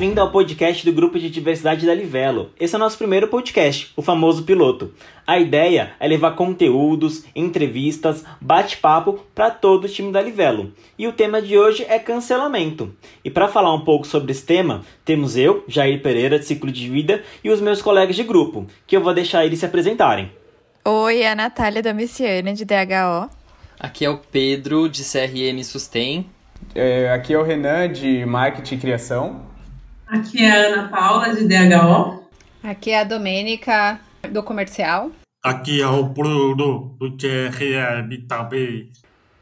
bem-vindo ao podcast do Grupo de Diversidade da Livelo. Esse é o nosso primeiro podcast, o famoso piloto. A ideia é levar conteúdos, entrevistas, bate-papo para todo o time da Livelo. E o tema de hoje é cancelamento. E para falar um pouco sobre esse tema, temos eu, Jair Pereira, de Ciclo de Vida, e os meus colegas de grupo, que eu vou deixar eles se apresentarem. Oi, é a Natália Domiciana, de DHO. Aqui é o Pedro, de CRM Sustain. É, aqui é o Renan, de Marketing e Criação. Aqui é a Ana Paula, de DHO. Aqui é a Domênica, do Comercial. Aqui é o Bruno, do CRM também.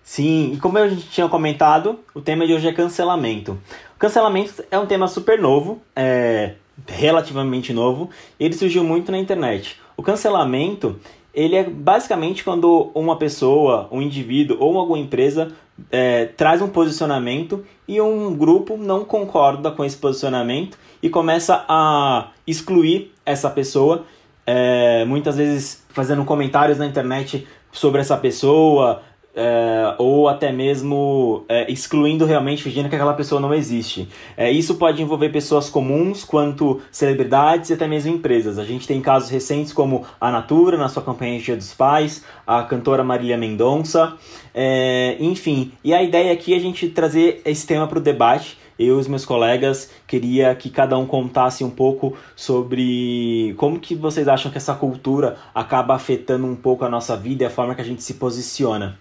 Sim, e como a gente tinha comentado, o tema de hoje é cancelamento. O cancelamento é um tema super novo, é relativamente novo, e ele surgiu muito na internet. O cancelamento, ele é basicamente quando uma pessoa, um indivíduo ou alguma empresa é, traz um posicionamento e um grupo não concorda com esse posicionamento e começa a excluir essa pessoa, é, muitas vezes fazendo comentários na internet sobre essa pessoa, é, ou até mesmo é, excluindo realmente, fingindo que aquela pessoa não existe. É, isso pode envolver pessoas comuns, quanto celebridades e até mesmo empresas. A gente tem casos recentes como a Natura, na sua campanha de Dia dos Pais, a cantora Marília Mendonça, é, enfim. E a ideia aqui é a gente trazer esse tema para o debate. Eu e os meus colegas queria que cada um contasse um pouco sobre como que vocês acham que essa cultura acaba afetando um pouco a nossa vida e a forma que a gente se posiciona.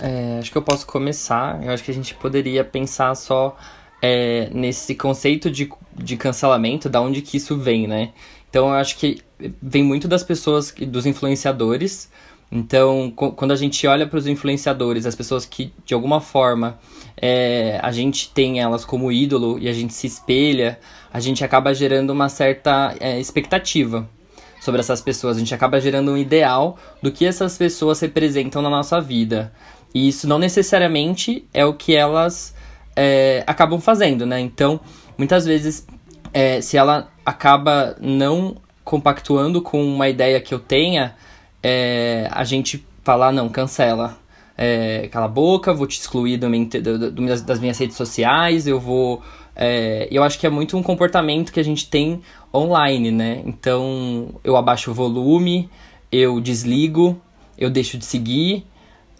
É, acho que eu posso começar. Eu acho que a gente poderia pensar só é, nesse conceito de, de cancelamento, da onde que isso vem, né? Então eu acho que vem muito das pessoas, dos influenciadores. Então, quando a gente olha para os influenciadores, as pessoas que de alguma forma é, a gente tem elas como ídolo e a gente se espelha, a gente acaba gerando uma certa é, expectativa sobre essas pessoas. A gente acaba gerando um ideal do que essas pessoas representam na nossa vida. E isso não necessariamente é o que elas é, acabam fazendo, né? Então, muitas vezes, é, se ela acaba não compactuando com uma ideia que eu tenha, é, a gente fala, não, cancela. É, cala a boca, vou te excluir do, do, do, das minhas redes sociais, eu vou. É, eu acho que é muito um comportamento que a gente tem online, né? Então eu abaixo o volume, eu desligo, eu deixo de seguir,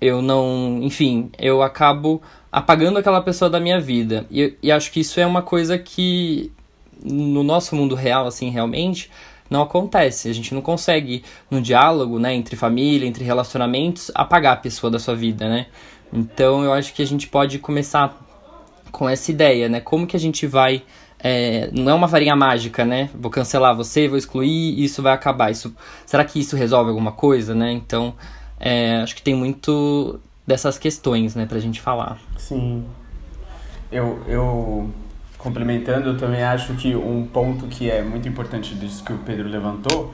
eu não. Enfim, eu acabo apagando aquela pessoa da minha vida. E, e acho que isso é uma coisa que no nosso mundo real, assim, realmente, não acontece. A gente não consegue, no diálogo, né, entre família, entre relacionamentos, apagar a pessoa da sua vida, né? Então eu acho que a gente pode começar com essa ideia, né? Como que a gente vai. É, não é uma varinha mágica, né? Vou cancelar você, vou excluir isso vai acabar. Isso, será que isso resolve alguma coisa, né? Então, é, acho que tem muito dessas questões, né, pra gente falar. Sim. Eu, eu complementando, eu também acho que um ponto que é muito importante disso que o Pedro levantou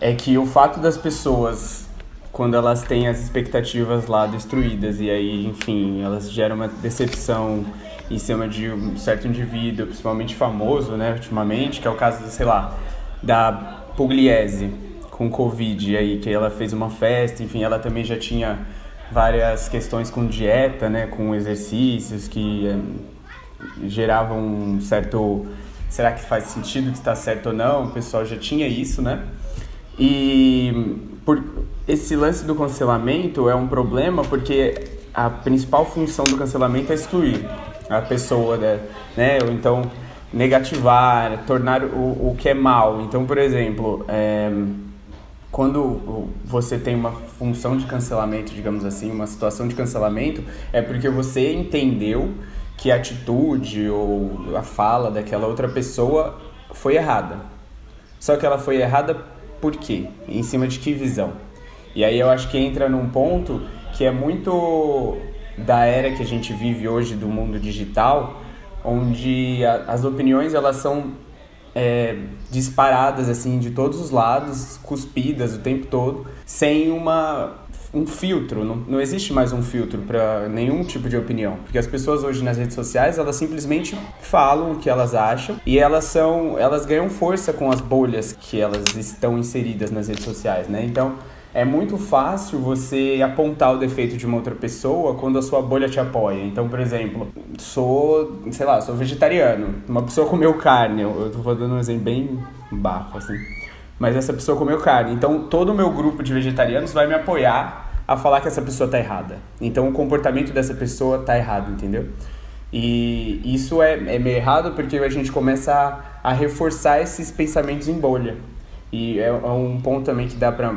é que o fato das pessoas quando elas têm as expectativas lá destruídas e aí, enfim, elas geram uma decepção em cima de um certo indivíduo, principalmente famoso, né, ultimamente, que é o caso, sei lá, da Pugliese com Covid aí, que ela fez uma festa, enfim, ela também já tinha várias questões com dieta, né, com exercícios que é, geravam um certo será que faz sentido que está certo ou não? O pessoal já tinha isso, né? E por esse lance do cancelamento é um problema porque a principal função do cancelamento é excluir a pessoa, né? né? Ou então negativar, tornar o, o que é mal. Então, por exemplo, é, quando você tem uma função de cancelamento, digamos assim, uma situação de cancelamento, é porque você entendeu que a atitude ou a fala daquela outra pessoa foi errada. Só que ela foi errada por quê? Em cima de que visão? E aí eu acho que entra num ponto que é muito da era que a gente vive hoje do mundo digital, onde a, as opiniões elas são é, disparadas assim de todos os lados, cuspidas o tempo todo, sem uma um filtro, não, não existe mais um filtro para nenhum tipo de opinião, porque as pessoas hoje nas redes sociais, elas simplesmente falam o que elas acham e elas são, elas ganham força com as bolhas que elas estão inseridas nas redes sociais, né? Então, é muito fácil você apontar o defeito de uma outra pessoa quando a sua bolha te apoia. Então, por exemplo, sou, sei lá, sou vegetariano, uma pessoa comeu carne, eu, tô dando um exemplo bem bafo, assim, mas essa pessoa comeu carne, então todo o meu grupo de vegetarianos vai me apoiar a falar que essa pessoa tá errada. Então, o comportamento dessa pessoa tá errado, entendeu? E isso é, é meio errado porque a gente começa a, a reforçar esses pensamentos em bolha. E é, é um ponto também que dá pra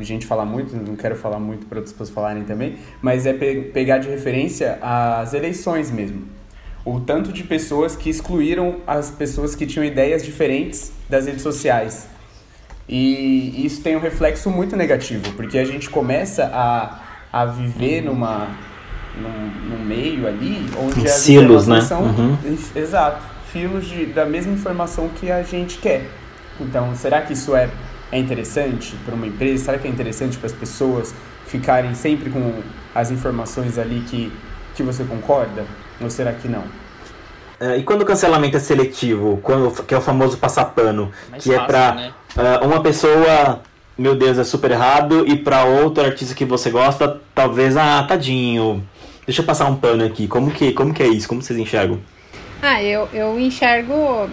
gente falar muito, não quero falar muito para outras pessoas falarem também, mas é pe pegar de referência as eleições mesmo. O tanto de pessoas que excluíram as pessoas que tinham ideias diferentes das redes sociais. E isso tem um reflexo muito negativo, porque a gente começa a, a viver numa, num, num meio ali onde as Silos, né? são Uhum. exato, filos de, da mesma informação que a gente quer. Então, será que isso é, é interessante para uma empresa? Será que é interessante para as pessoas ficarem sempre com as informações ali que, que você concorda? Ou será que não? É, e quando o cancelamento é seletivo, quando, que é o famoso passar pano, Mais que é fácil, pra né? é, uma pessoa, meu Deus, é super errado, e pra outro artista que você gosta, talvez, ah, tadinho, deixa eu passar um pano aqui. Como que, como que é isso? Como vocês enxergam? Ah, eu, eu enxergo,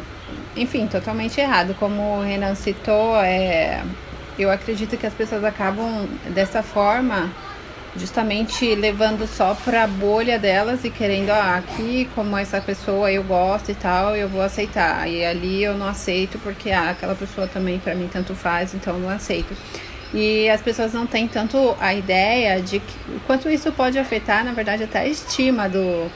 enfim, totalmente errado. Como o Renan citou, é, eu acredito que as pessoas acabam dessa forma justamente levando só pra bolha delas e querendo, ah, aqui como essa pessoa eu gosto e tal, eu vou aceitar. E ali eu não aceito porque ah, aquela pessoa também pra mim tanto faz, então eu não aceito. E as pessoas não têm tanto a ideia de que, quanto isso pode afetar, na verdade, até a estima do,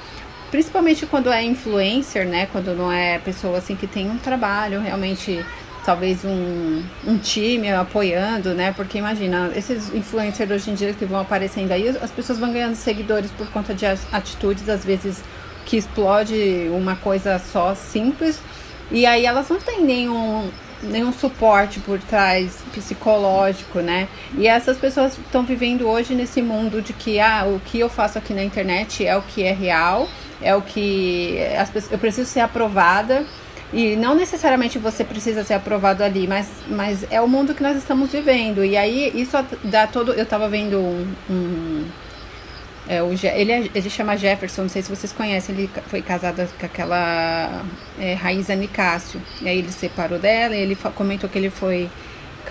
principalmente quando é influencer, né? Quando não é pessoa assim que tem um trabalho realmente, talvez um, um time apoiando, né? Porque imagina, esses influencers hoje em dia que vão aparecendo aí, as pessoas vão ganhando seguidores por conta de atitudes, às vezes, que explode uma coisa só simples. E aí elas não têm nenhum, nenhum suporte por trás psicológico, né? E essas pessoas estão vivendo hoje nesse mundo de que ah, o que eu faço aqui na internet é o que é real, é o que as eu preciso ser aprovada. E não necessariamente você precisa ser aprovado ali, mas, mas é o mundo que nós estamos vivendo. E aí isso dá todo. Eu tava vendo um. um é, o, ele, é- ele chama Jefferson, não sei se vocês conhecem, ele foi casado com aquela é, Raíza Nicásio. E aí ele separou dela e ele comentou que ele foi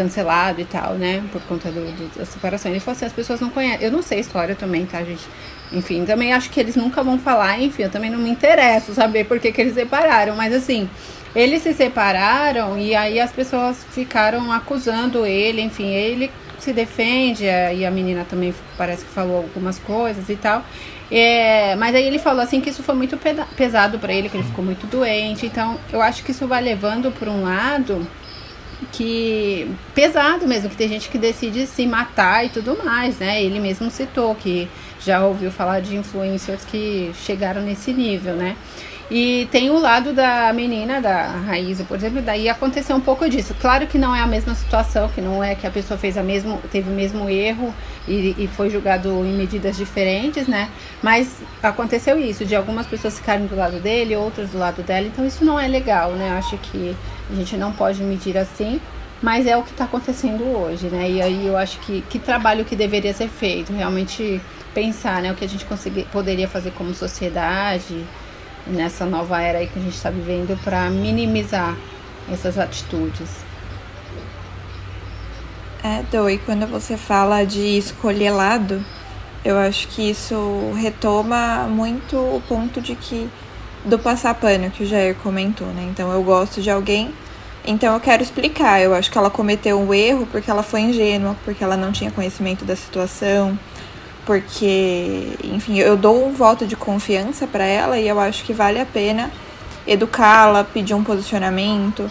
cancelado e tal, né? Por conta do, do- da separação. Ele falou assim, as pessoas não conhecem. Eu não sei a história também, tá, gente? Enfim, também acho que eles nunca vão falar, enfim, eu também não me interesso saber por que, que eles separaram, mas assim, eles se separaram e aí as pessoas ficaram acusando ele, enfim, ele se defende, a- e a menina também parece que falou algumas coisas e tal. É, mas aí ele falou assim que isso foi muito pesado pra ele, que ele ficou muito doente. Então, eu acho que isso vai levando por um lado que pesado mesmo, que tem gente que decide se matar e tudo mais, né? Ele mesmo citou que já ouviu falar de influencers que chegaram nesse nível, né? E tem o lado da menina, da Raíza, por exemplo, daí aconteceu um pouco disso. Claro que não é a mesma situação, que não é que a pessoa fez a mesmo, teve o mesmo erro e, e foi julgado em medidas diferentes, né? Mas aconteceu isso, de algumas pessoas ficarem do lado dele, outras do lado dela, então isso não é legal, né? Eu acho que a gente não pode medir assim, mas é o que está acontecendo hoje, né? E aí eu acho que que trabalho que deveria ser feito, realmente pensar, né, o que a gente conseguir, poderia fazer como sociedade nessa nova era aí que a gente está vivendo para minimizar essas atitudes. É, Doi, quando você fala de escolher lado, eu acho que isso retoma muito o ponto de que do passar pano que o Jair comentou, né? Então eu gosto de alguém, então eu quero explicar. Eu acho que ela cometeu um erro porque ela foi ingênua, porque ela não tinha conhecimento da situação, porque, enfim, eu dou um voto de confiança para ela e eu acho que vale a pena educá-la, pedir um posicionamento.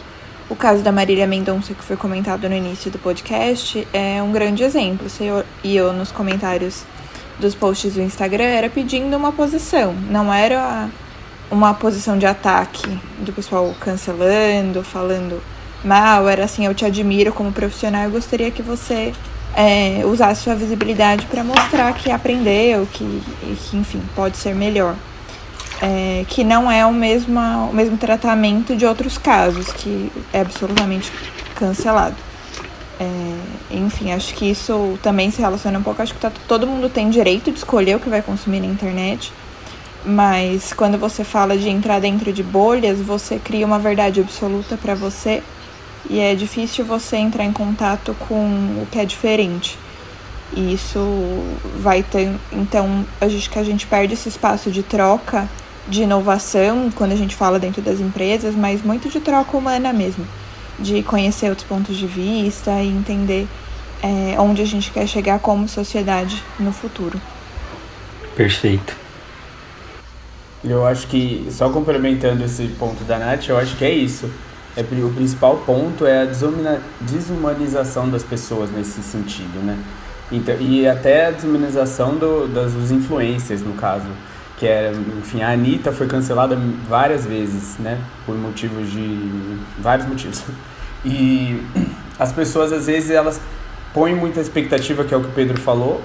O caso da Marília Mendonça, que foi comentado no início do podcast, é um grande exemplo. Eu, e eu, nos comentários dos posts do Instagram, era pedindo uma posição. Não era uma posição de ataque do pessoal cancelando, falando mal. Era assim: eu te admiro como profissional e gostaria que você é, usasse sua visibilidade para mostrar que aprendeu, que, que, enfim, pode ser melhor é, que não é o mesmo, o mesmo tratamento de outros casos, que é absolutamente cancelado. É, enfim, acho que isso também se relaciona um pouco. Acho que tá, todo mundo tem direito de escolher o que vai consumir na internet. Mas quando você fala de entrar dentro de bolhas, você cria uma verdade absoluta para você e é difícil você entrar em contato com o que é diferente. E isso vai ter. Então, a gente, que a gente perde esse espaço de troca, de inovação, quando a gente fala dentro das empresas, mas muito de troca humana mesmo. De conhecer outros pontos de vista e entender é, onde a gente quer chegar como sociedade no futuro. Perfeito. Eu acho que, só complementando esse ponto da Nath, eu acho que é isso. É, o principal ponto é a desumanização das pessoas nesse sentido, né? Então, e até a desumanização do, das, dos influencers, no caso. Que é, enfim, a Anitta foi cancelada várias vezes, né? Por motivos de... vários motivos. E as pessoas, às vezes, elas põem muita expectativa, que é o que o Pedro falou,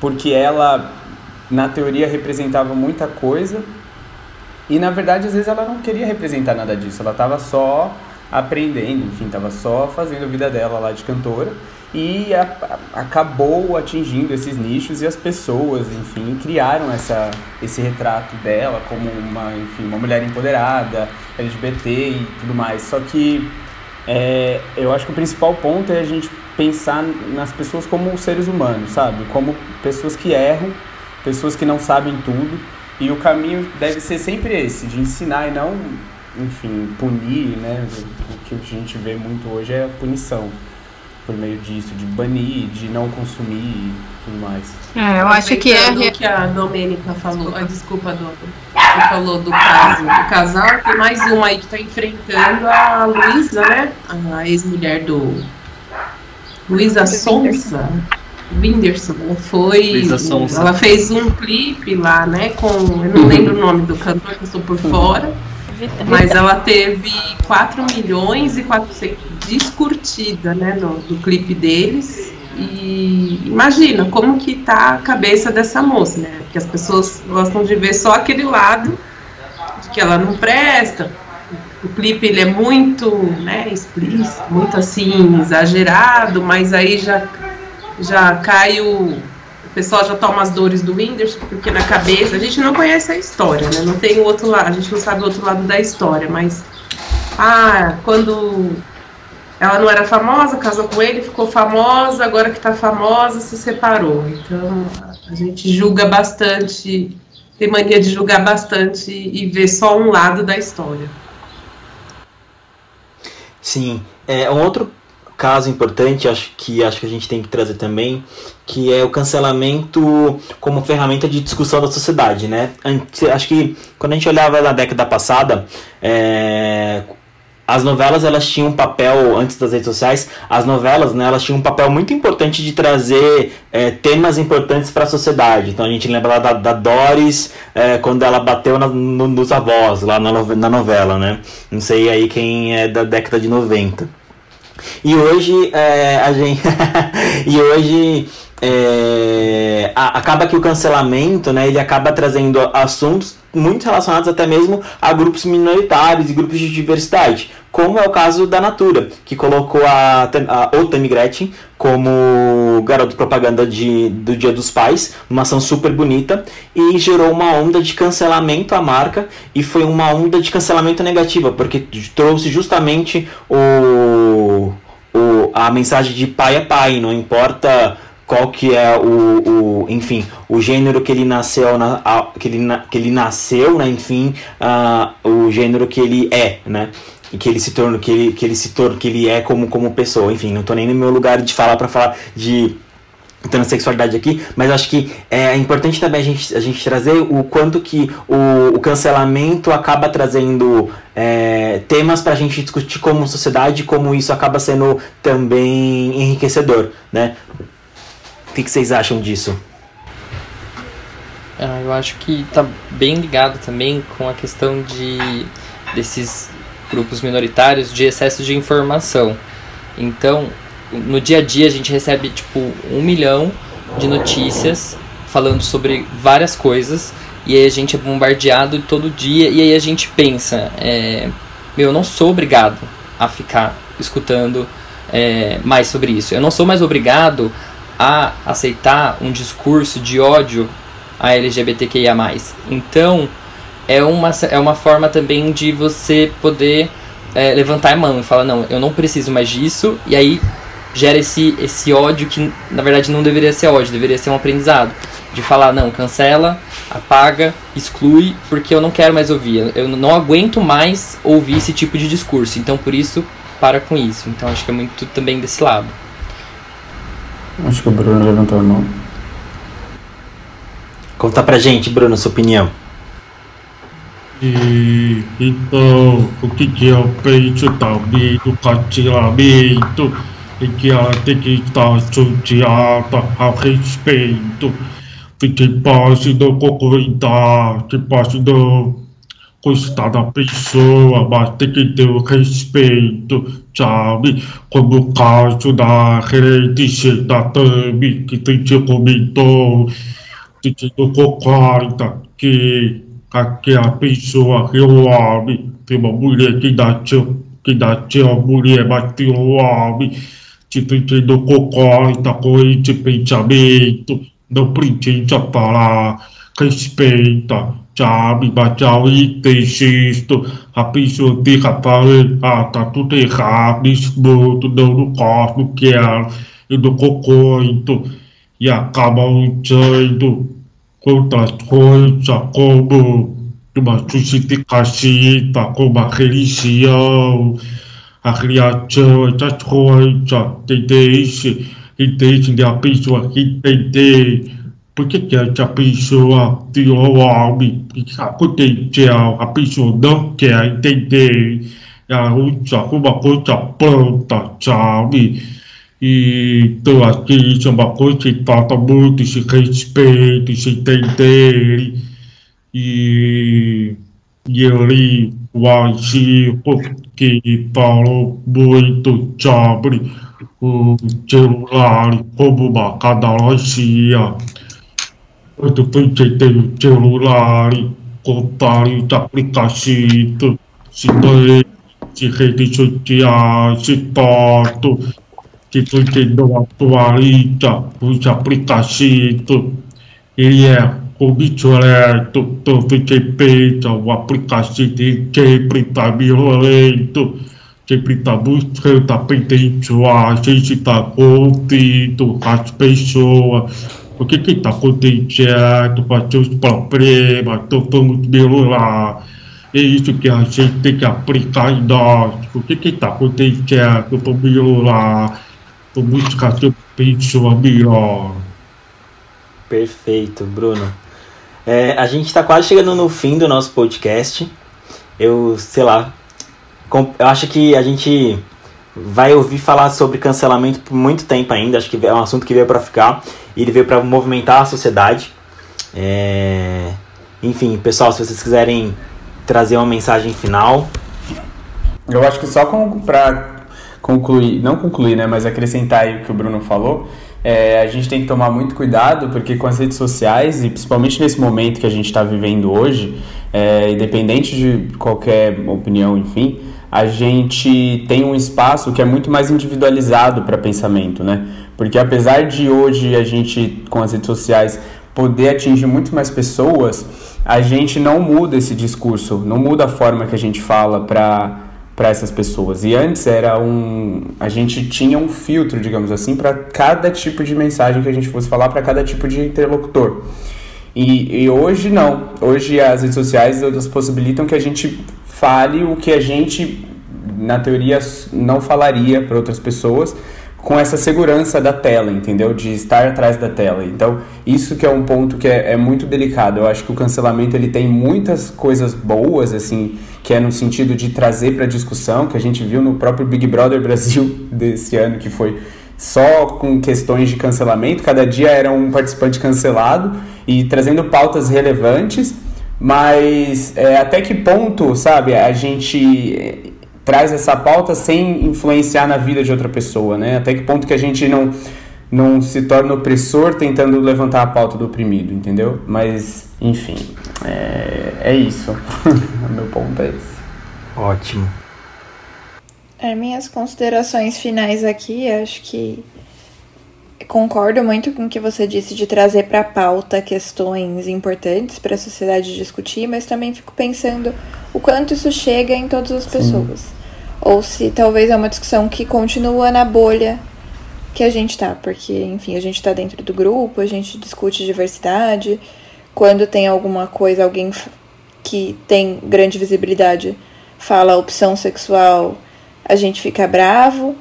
porque ela na teoria representava muita coisa e na verdade às vezes ela não queria representar nada disso, ela estava só aprendendo, enfim, estava só fazendo a vida dela lá de cantora e a, a, acabou atingindo esses nichos e as pessoas, enfim, criaram essa, esse retrato dela como uma, enfim, uma mulher empoderada, LGBT e tudo mais. Só que é, eu acho que o principal ponto é a gente pensar nas pessoas como seres humanos, sabe? Como pessoas que erram pessoas que não sabem tudo. E o caminho deve ser sempre esse, de ensinar e não, enfim, punir, né? O que a gente vê muito hoje é a punição por meio disso, de banir, de não consumir e tudo mais. É, eu acho que é. O que a Domênica falou, desculpa, desculpa Dona. Você falou do caso do casal, tem mais uma aí que está enfrentando a Luísa, né? A ex-mulher do. Luísa Sonsa. Whindersson, foi. Ela fez um clipe lá, né? Com. Eu não lembro o nome do cantor, que eu estou por fora. Mas ela teve 4 milhões e 400 descurtida, né? No, do clipe deles. E imagina como que tá a cabeça dessa moça, né? Porque as pessoas gostam de ver só aquele lado de que ela não presta. O clipe ele é muito, né, explícito, muito assim exagerado, mas aí já já cai o. O pessoal já toma as dores do Whindersson, porque na cabeça a gente não conhece a história, né? Não tem o outro lado, a gente não sabe o outro lado da história, mas. Ah, quando ela não era famosa, casou com ele, ficou famosa, agora que tá famosa, se separou. Então a gente julga bastante, tem mania de julgar bastante e ver só um lado da história. Sim. É, um outro caso importante, acho que acho que a gente tem que trazer também, que é o cancelamento como ferramenta de discussão da sociedade, né? Acho que quando a gente olhava na década passada, é, as novelas elas tinham um papel antes das redes sociais as novelas né elas tinham um papel muito importante de trazer é, temas importantes para a sociedade. Então a gente lembra da, da Doris é, quando ela bateu na, no, nos avós lá na, na novela né? Não sei aí quem é da década de 90 e hoje é, a gente. e hoje é, a, acaba que o cancelamento, né, ele acaba trazendo assuntos muito relacionados até mesmo a grupos minoritários e grupos de diversidade, como é o caso da Natura, que colocou a, a o Tammy Gretchen como garoto propaganda de, do Dia dos Pais, uma ação super bonita, e gerou uma onda de cancelamento à marca, e foi uma onda de cancelamento negativa, porque trouxe justamente o, o, a mensagem de pai é pai, não importa qual que é o, o enfim o gênero que ele nasceu na, que, ele, que ele nasceu né enfim uh, o gênero que ele é né e que ele se torna que ele, que ele se torna que ele é como como pessoa enfim não estou nem no meu lugar de falar para falar de transexualidade aqui, mas acho que é importante também a gente, a gente trazer o quanto que o, o cancelamento acaba trazendo é, temas para a gente discutir como sociedade, como isso acaba sendo também enriquecedor, né? Que, que vocês acham disso? Ah, eu acho que está bem ligado também com a questão de desses grupos minoritários de excesso de informação. Então, no dia a dia a gente recebe tipo um milhão de notícias falando sobre várias coisas e aí a gente é bombardeado todo dia e aí a gente pensa, é, meu, eu não sou obrigado a ficar escutando é, mais sobre isso. Eu não sou mais obrigado a aceitar um discurso de ódio a LGBTQIA+. Então, é uma, é uma forma também de você poder é, levantar a mão e falar, não, eu não preciso mais disso, e aí gera esse, esse ódio que na verdade não deveria ser ódio, deveria ser um aprendizado. De falar, não, cancela, apaga, exclui, porque eu não quero mais ouvir. Eu não aguento mais ouvir esse tipo de discurso. Então por isso, para com isso. Então acho que é muito também desse lado. Acho que o Bruno levantou a mão. Conta pra gente, Bruno, sua opinião. E então, o que, que eu penso também do cancelamento é que ela tem que estar associada ao respeito. Porque pode não concordar, que pode não gostar da pessoa, mas tem que ter o respeito, sabe? Como o caso da Redenção da Tami, que tem te comentou, que não concorda que aquela pessoa que o homem, tem uma mulher que dá tchau, que dá tchau, mulher, mas tem um homem, que tem não concorda com esse pensamento, não precisa falar, respeita, sabe, mas aí tem isto, a pessoa fica falando, ah, tá tudo errado, isso muito, não, não gosto, não quero, eu não concordo, e acaba usando outras coisas como uma justificativa, como a religião, a criação, essas coisas, entende? Entende a pessoa entender por que, essa pessoa tem o homem, que aconteceu, a pessoa não quer entender, ela usa uma coisa pronta? E estou aqui, é uma coisa que falta muito esse respeito, entender. E, e eu li o falou muito o celular como uma cadalogia. Quando você tem o celular, comprar os aplicativos, de redes sociais, se foto, que tu não atualiza os aplicativos e é obsoleto, então fiquei pensa, o aplicativo sempre está violento, sempre está buscando aperfeiçoar, a gente está ouvindo as pessoas, o que está acontecendo com seus problemas, então vamos melhorar. É isso que a gente tem que aplicar em nós. O que está acontecendo para melhorar? Para buscar ser pessoa melhor. Perfeito, Bruno. É, a gente está quase chegando no fim do nosso podcast. Eu, sei lá, eu acho que a gente vai ouvir falar sobre cancelamento por muito tempo ainda. Acho que é um assunto que veio para ficar. Ele veio para movimentar a sociedade. É, Enfim, pessoal, se vocês quiserem trazer uma mensagem final. Eu acho que só para concluir, não concluir, né, mas acrescentar aí o que o Bruno falou, é, a gente tem que tomar muito cuidado, porque com as redes sociais, e principalmente nesse momento que a gente está vivendo hoje, é, independente de qualquer opinião, enfim, a gente tem um espaço que é muito mais individualizado para pensamento, né? Porque apesar de hoje a gente, com as redes sociais, poder atingir muito mais pessoas, a gente não muda esse discurso, não muda a forma que a gente fala para para essas pessoas. E antes era um, a gente tinha um filtro, digamos assim, para cada tipo de mensagem que a gente fosse falar para cada tipo de interlocutor. E, e hoje não. Hoje as redes sociais elas possibilitam que a gente fale o que a gente na teoria não falaria para outras pessoas com essa segurança da tela, entendeu? De estar atrás da tela. Então, isso que é um ponto que é, é, muito delicado. Eu acho que o cancelamento ele tem muitas coisas boas, assim, que é no sentido de trazer para discussão, que a gente viu no próprio Big Brother Brasil desse ano, que foi só com questões de cancelamento. Cada dia era um participante cancelado e trazendo pautas relevantes. Mas é, até que ponto, sabe, a gente traz essa pauta sem influenciar na vida de outra pessoa, né? Até que ponto que a gente não não se torna opressor tentando levantar a pauta do oprimido, entendeu? Mas, enfim, é, é isso. Meu ponto é esse. Ótimo. É, minhas considerações finais aqui, acho que concordo muito com o que você disse de trazer para a pauta questões importantes para a sociedade discutir, mas também fico pensando o quanto isso chega em todas as pessoas. Sim. Ou se talvez é uma discussão que continua na bolha que a gente tá, porque, enfim, a gente tá dentro do grupo, a gente discute diversidade. Quando tem alguma coisa, alguém que tem grande visibilidade fala opção sexual, a gente fica bravo.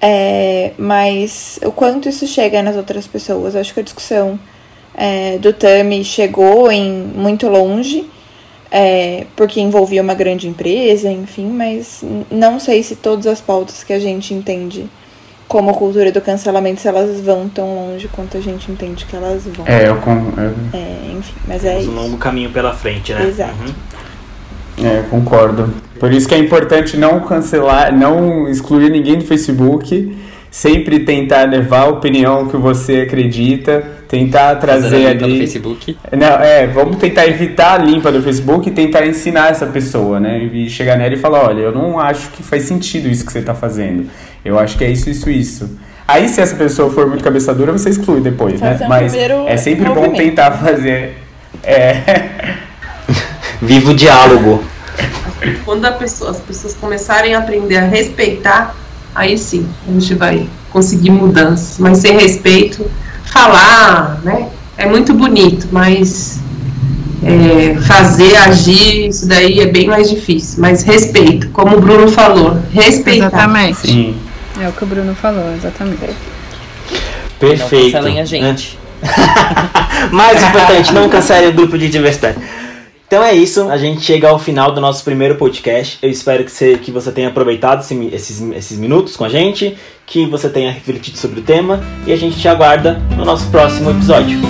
É, mas o quanto isso chega nas outras pessoas? Acho que a discussão é, do Tami chegou em muito longe, é, porque envolvia uma grande empresa, enfim, mas não sei se todas as pautas que a gente entende como cultura do cancelamento, se elas vão tão longe quanto a gente entende que elas vão. É, eu, com, eu... é enfim, mas é Temos um longo caminho pela frente, né? Exato. Uhum. É, concordo. Por isso que é importante não cancelar, não excluir ninguém do Facebook, sempre tentar levar a opinião que você acredita, tentar trazer ali. Do Facebook. Não, é, vamos tentar evitar a limpa do Facebook e tentar ensinar essa pessoa, né? E chegar nela e falar, olha, eu não acho que faz sentido isso que você está fazendo. Eu acho que é isso, isso, isso. Aí, se essa pessoa for muito cabeça dura, você exclui depois, né? Fazer Mas é sempre movimento. bom tentar fazer. É. Viva o diálogo. Quando pessoa, as pessoas começarem a aprender a respeitar, aí sim a gente vai conseguir mudanças. Mas sem respeito, falar, né? É muito bonito, mas é, fazer, agir, isso daí é bem mais difícil. Mas respeito, como o Bruno falou, respeitar. Exatamente. Sim. É o que o Bruno falou, exatamente. Perfeito. Não cancelem a gente. mais importante, não cancelem o grupo de diversidade. Então é isso, a gente chega ao final do nosso primeiro podcast. Eu espero que você, que você tenha aproveitado esse, esses, esses minutos com a gente, que você tenha refletido sobre o tema e a gente te aguarda no nosso próximo episódio.